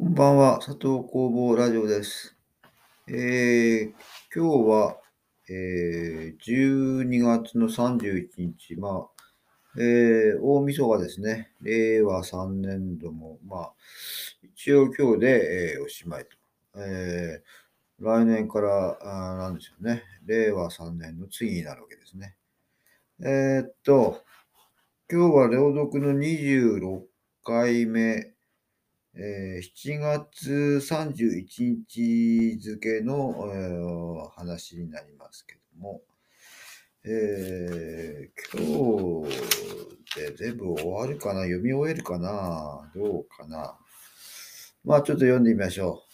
こんばんは、佐藤工房ラジオです。えー、今日は、えー、12月の31日、まあ、えー、大晦日ですね。令和3年度も、まあ、一応今日で、えーおしまいと。えー来年から、あなんでしょうね。令和3年の次になるわけですね。えーっと、今日は朗読の26回目、えー7月31日付の、えー話になりますけども、えー今日で全部終わるかな？読み終えるかな？どうかな？まあちょっと読んでみましょ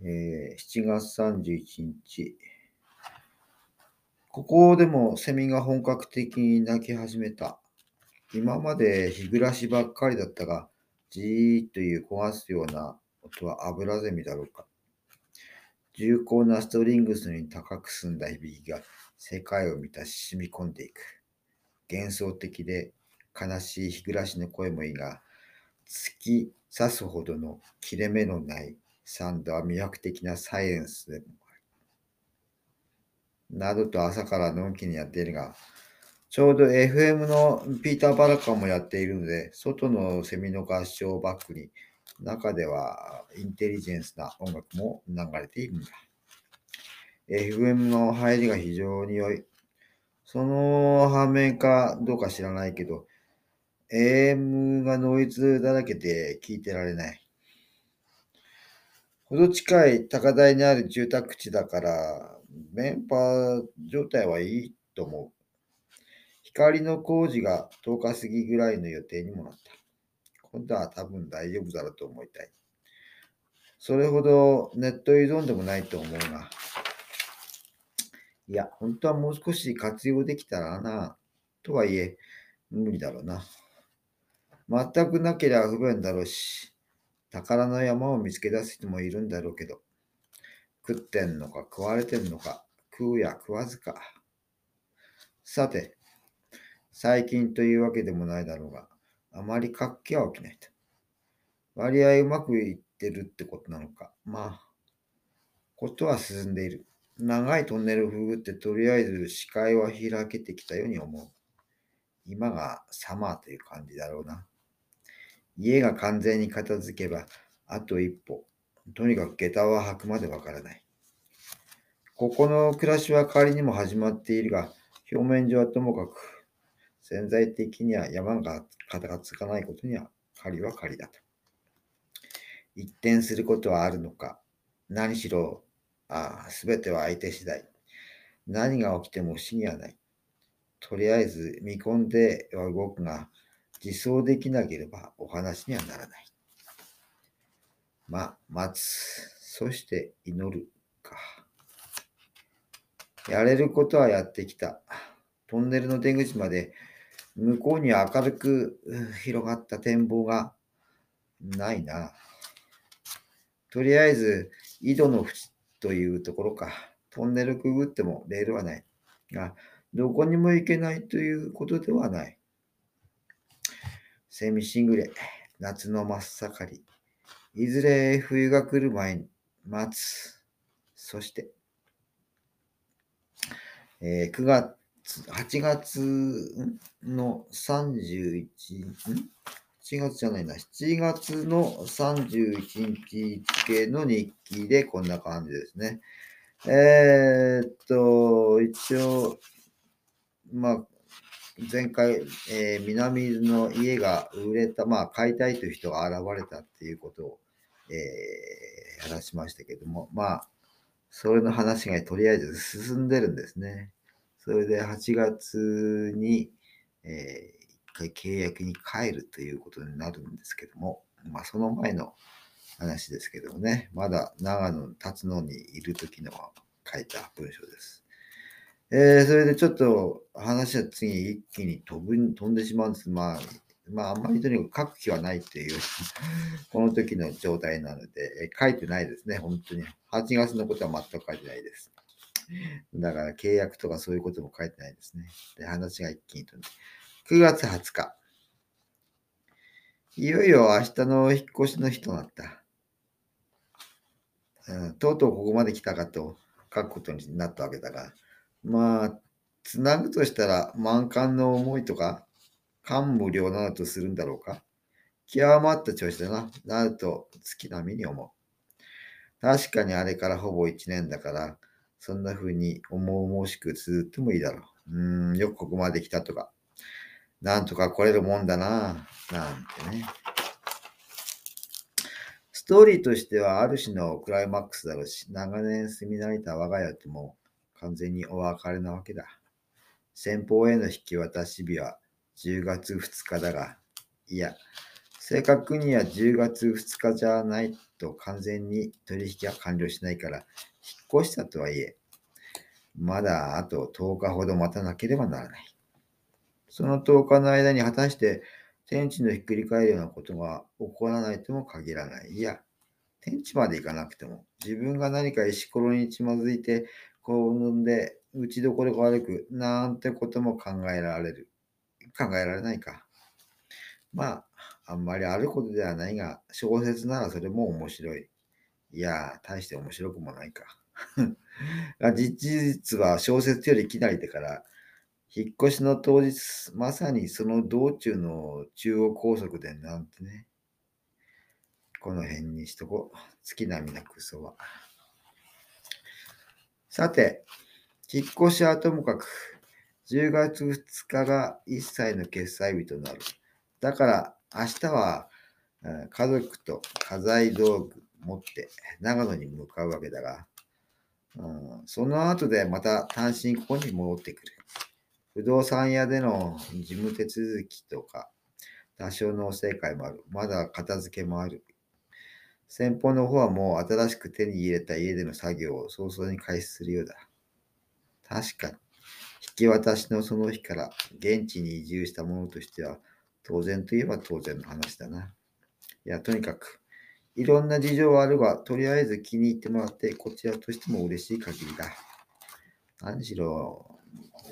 う。えー7月31日。ここでもセミが本格的に鳴き始めた。今まで日暮らしばっかりだったが、じーっという焦がすような音はアブラゼミだろうか。重厚なストリングスに高く澄んだ響きが世界を満たし染み込んでいく。幻想的で悲しい日暮らしの声もいいが、突き刺すほどの切れ目のないサンドは魅惑的なサイエンスでもある。などと朝からのんきにやっているが、ちょうど FM のピーター・バラカンもやっているので、外のセミの合唱バックに、中ではインテリジェンスな音楽も流れているんだ。FM の入りが非常に良い。その反面かどうか知らないけど、AM がノイズだらけで聞いてられない。ほど近い高台にある住宅地だから、電波状態はいいと思う。光の工事が10日過ぎぐらいの予定にもなった。今度は多分大丈夫だろうと思いたい。それほどネット依存でもないと思うが。いや、本当はもう少し活用できたらな。とはいえ、無理だろうな。全くなければ不便だろうし、宝の山を見つけ出す人もいるんだろうけど、食ってんのか食われてんのか、食うや食わずか。さて、最近というわけでもないだろうが、あまり活気は起きないと。割合うまくいってるってことなのか。まあ、ことは進んでいる。長いトンネルをくぐってとりあえず視界は開けてきたように思う。今がサマーという感じだろうな。家が完全に片付けば、あと一歩。とにかく下駄は履くまでわからない。ここの暮らしは仮にも始まっているが、表面上はともかく、潜在的には山が肩がつかないことには仮は仮だと。一転することはあるのか。何しろ、ああ、すべては相手次第。何が起きても不思議はない。とりあえず見込んでは動くが、自走できなければお話にはならない。ま、待つ。そして祈るか。やれることはやってきた。トンネルの出口まで向こうに明るく広がった展望がないな。とりあえず、井戸の淵というところか。トンネルくぐってもレールはない。が、どこにも行けないということではない。セミシングレ、夏の真っ盛り。いずれ冬が来る前に待つ。そして、えー9月、8月の31、ん ?7 月じゃないな。7月の31日付の日記でこんな感じですね。えーっと、一応、まあ、前回、えー南の家が売れた、まあ、買いたいという人が現れたっていうことを、えー話しましたけども、まあ、それの話がとりあえず進んでるんですね。それで8月に、えー一回契約に帰るということになるんですけども、まあ、その前の話ですけどもね、まだ長野、辰野にいる時の書いた文章です。えーそれでちょっと話は次一気に飛ぶ飛んでしまうんです。まあ、まあ、あんまりとにかく書く気はないっていう、この時の状態なので、え書いてないですね、本当に。8月のことは全く書いてないです。だから契約とかそういうことも書いてないですね。で、話が一気に飛んで。9月20日。いよいよ明日の引っ越しの日となった。うん、とうとうここまで来たかと書くことになったわけだが、まあ、つなぐとしたら満館の思いとか、感無量などとするんだろうか。極まった調子だな、なると月並みに思う。確かにあれからほぼ1年だから、そんな風に重々しく続ってもいいだろう。うん、よくここまで来たとか、なんとか来れるもんだなぁ、なんてね。ストーリーとしてはある種のクライマックスだろうし、長年住み慣れた我が家とも完全にお別れなわけだ。先方への引き渡し日は10月2日だが、いや、正確には10月2日じゃないと完全に取引は完了しないから、越したとはいえ、まだあと10日ほど待たなければならない。その10日の間に果たして天地のひっくり返るようなことが起こらないとも限らない。いや、天地まで行かなくても、自分が何か石ころにつまずいて、こうんで打ちどころが悪く、なんてことも考えられる。考えられないか。まあ、あんまりあることではないが、小説ならそれも面白い。いや、大して面白くもないか。事実は小説よりきなりでから、引っ越しの当日、まさにその道中の中央高速でなんてね。この辺にしとこう。月並みなクソは。さて、引っ越しはともかく、10月2日が1歳の決済日となる。だから明日は家族と家財道具持って長野に向かうわけだが、うん、その後でまた単身ここに戻ってくる。不動産屋での事務手続きとか、多少の正解もある。まだ片付けもある。先方の方はもう新しく手に入れた家での作業を早々に開始するようだ。確かに、引き渡しのその日から現地に移住した者としては、当然といえば当然の話だな。いや、とにかく、いろんな事情はあるが、とりあえず気に入ってもらって、こちらとしても嬉しい限りだ。何しろ、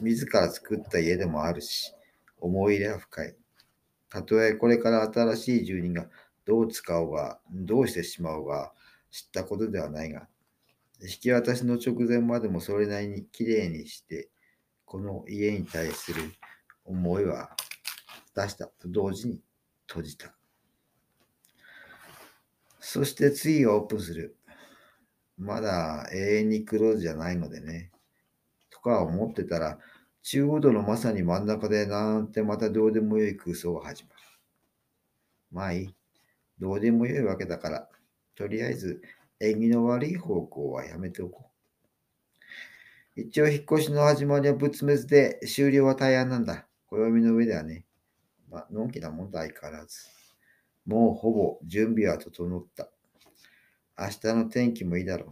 自ら作った家でもあるし、思い入れは深い。たとえこれから新しい住人がどう使おうが、どうしてしまおうが知ったことではないが、引き渡しの直前までもそれなりにきれいにして、この家に対する思いは出したと同時に閉じた。そして次がオープンする。まだ永遠にクローズじゃないのでね。とか思ってたら、中央道のまさに真ん中でなんてまたどうでもよい空想が始まる。まあいい。どうでもよいわけだから、とりあえず縁起の悪い方向はやめておこう。一応引っ越しの始まりは仏滅で終了は大安なんだ。暦の上ではね。まあ、のんきなもんと相変わらず。もうほぼ準備は整った。明日の天気もいいだろう。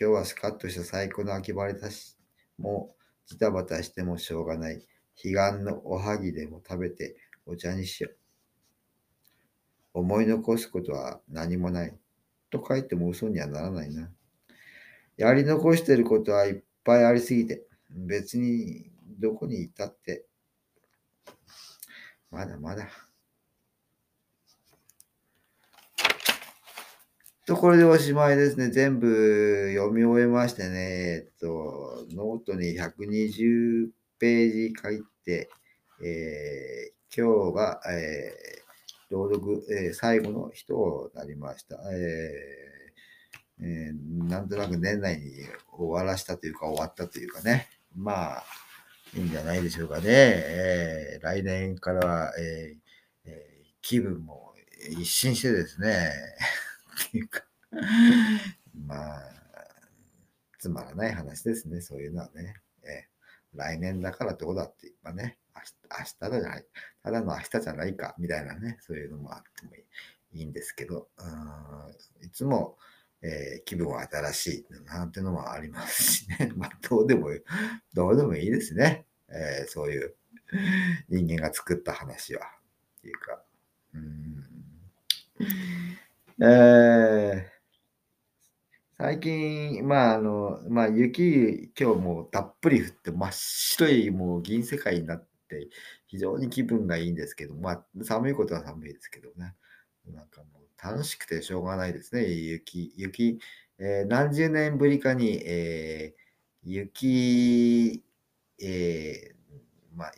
今日はスカッとした最高の秋晴れだし、もうジタバタしてもしょうがない。彼岸のおはぎでも食べてお茶にしよう。思い残すことは何もない。と書いても嘘にはならないな。やり残してることはいっぱいありすぎて、別にどこにいたってまだまだ。と、これでおしまいですね。全部読み終えましてね、えっと、ノートに120ページ書いて、えー、今日が、えー、朗読、えー、最後の人となりました。えーえー、なんとなく年内に終わらしたというか終わったというかね。まあ、いいんじゃないでしょうかね。えー、来年からは、えーえー、気分も一新してですね、ていうか、まあ、つまらない話ですね、そういうのはね。え、来年だからどうだって言えばね、明日だじゃない、ただの明日じゃないか、みたいなね、そういうのもあってもいいんですけど、いつも、えー、気分は新しいなんてのもありますしね。まあ、どうでも、どうでもいいですね。えー、そういう人間が作った話は。っていうか。うんえー、最近、まあ、あの、まあ、雪、今日もたっぷり降って、真っ白いもう銀世界になって、非常に気分がいいんですけど、まあ、寒いことは寒いですけどね。なんかもう楽しくてしょうがないですね。雪、雪、えー、何十年ぶりかに、えー、雪、えー、まあ、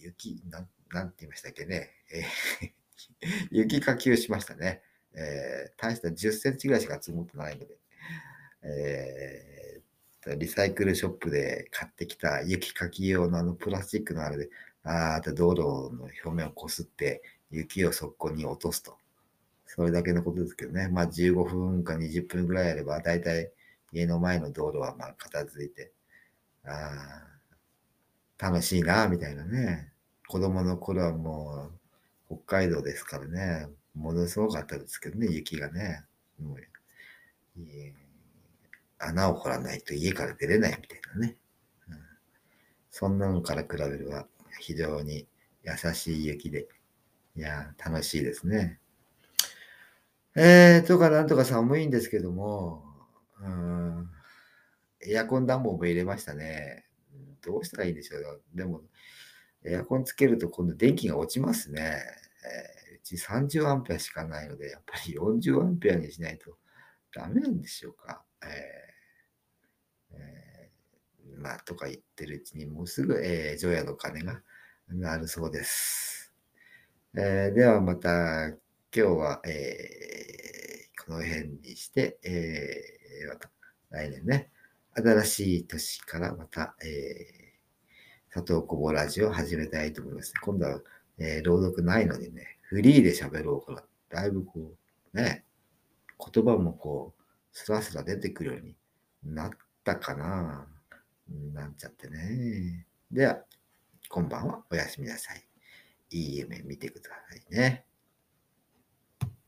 雪、なん、なんて言いましたっけね。えー、雪かきをしましたね。えー、大した10センチぐらいしか積もってないので、えー、リサイクルショップで買ってきた雪かき用のあのプラスチックのあれで、あーって道路の表面をこすって雪をそこに落とすと。それだけのことですけどね。まあ15分か20分ぐらいあれば、だいたい家の前の道路はまあ片付いて、ああ楽しいな、みたいなね。子供の頃はもう北海道ですからね。ものすごかったですけどね、雪がね。もう穴を掘らないと家から出れないみたいなね。うん、そんなのから比べれば非常に優しい雪で、いや、楽しいですね。えー、とかなんとか寒いんですけども、うん、エアコン暖房も入れましたね。どうしたらいいんでしょう。でも、エアコンつけると今度電気が落ちますね。えー、うち30アンペアしかないので、やっぱり40アンペアにしないとダメなんでしょうか？えーえー、まあ、とか言ってるうちにもうすぐ、えー、除夜の鐘が鳴るそうです。えー、ではまた、今日は、えー、この辺にして、えー、また来年ね、新しい年からまた、えー、佐藤小坊ラジオを始めたいと思います。今度は、えー、朗読ないのでね、フリーで喋ろうから、だいぶこう、ね、言葉もこう、スラスラ出てくるようになったかな。なんちゃってね。では、こんばんは。おやすみなさい。いい夢見てくださいね。